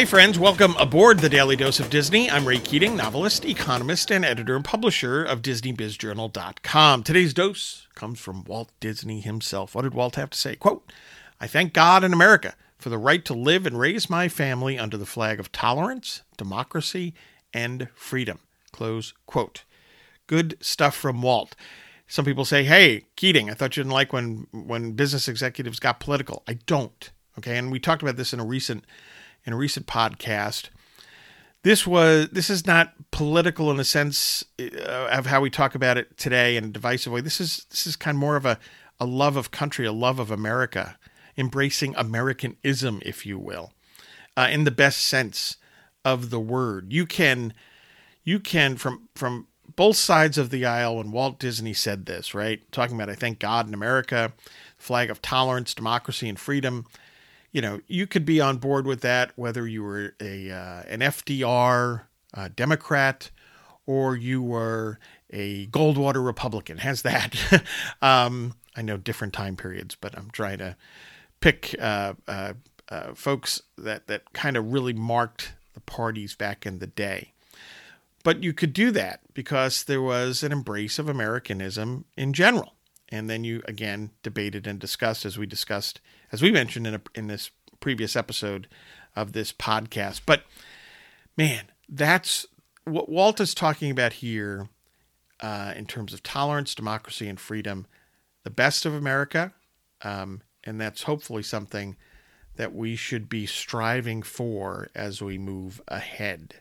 Hey, friends, welcome aboard the Daily Dose of Disney. I'm Ray Keating, novelist, economist, and editor and publisher of DisneyBizJournal.com. Today's dose comes from Walt Disney himself. What did Walt have to say? Quote, I thank God and America for the right to live and raise my family under the flag of tolerance, democracy, and freedom. Close quote. Good stuff from Walt. Some people say, "Hey, Keating, I thought you didn't like when when business executives got political." I don't. Okay, and we talked about this in a recent in a recent podcast. This was this is not political in a sense uh, of how we talk about it today in a divisive way. This is this is kind of more of a a love of country, a love of America, embracing Americanism, if you will, uh, in the best sense of the word. You can you can from from both sides of the aisle when Walt Disney said this, right? Talking about I thank God in America, flag of tolerance, democracy, and freedom you know, you could be on board with that whether you were a uh, an FDR uh, Democrat or you were a Goldwater Republican. Has that? um, I know different time periods, but I'm trying to pick uh, uh, uh folks that that kind of really marked the parties back in the day. But you could do that because there was an embrace of Americanism in general. And then you again debated and discussed, as we discussed as we mentioned in, a, in this previous episode of this podcast. But man, that's what Walt is talking about here uh, in terms of tolerance, democracy, and freedom, the best of America. Um, and that's hopefully something that we should be striving for as we move ahead.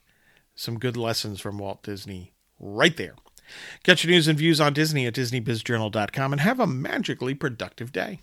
Some good lessons from Walt Disney right there. Get your news and views on Disney at DisneyBizJournal.com and have a magically productive day.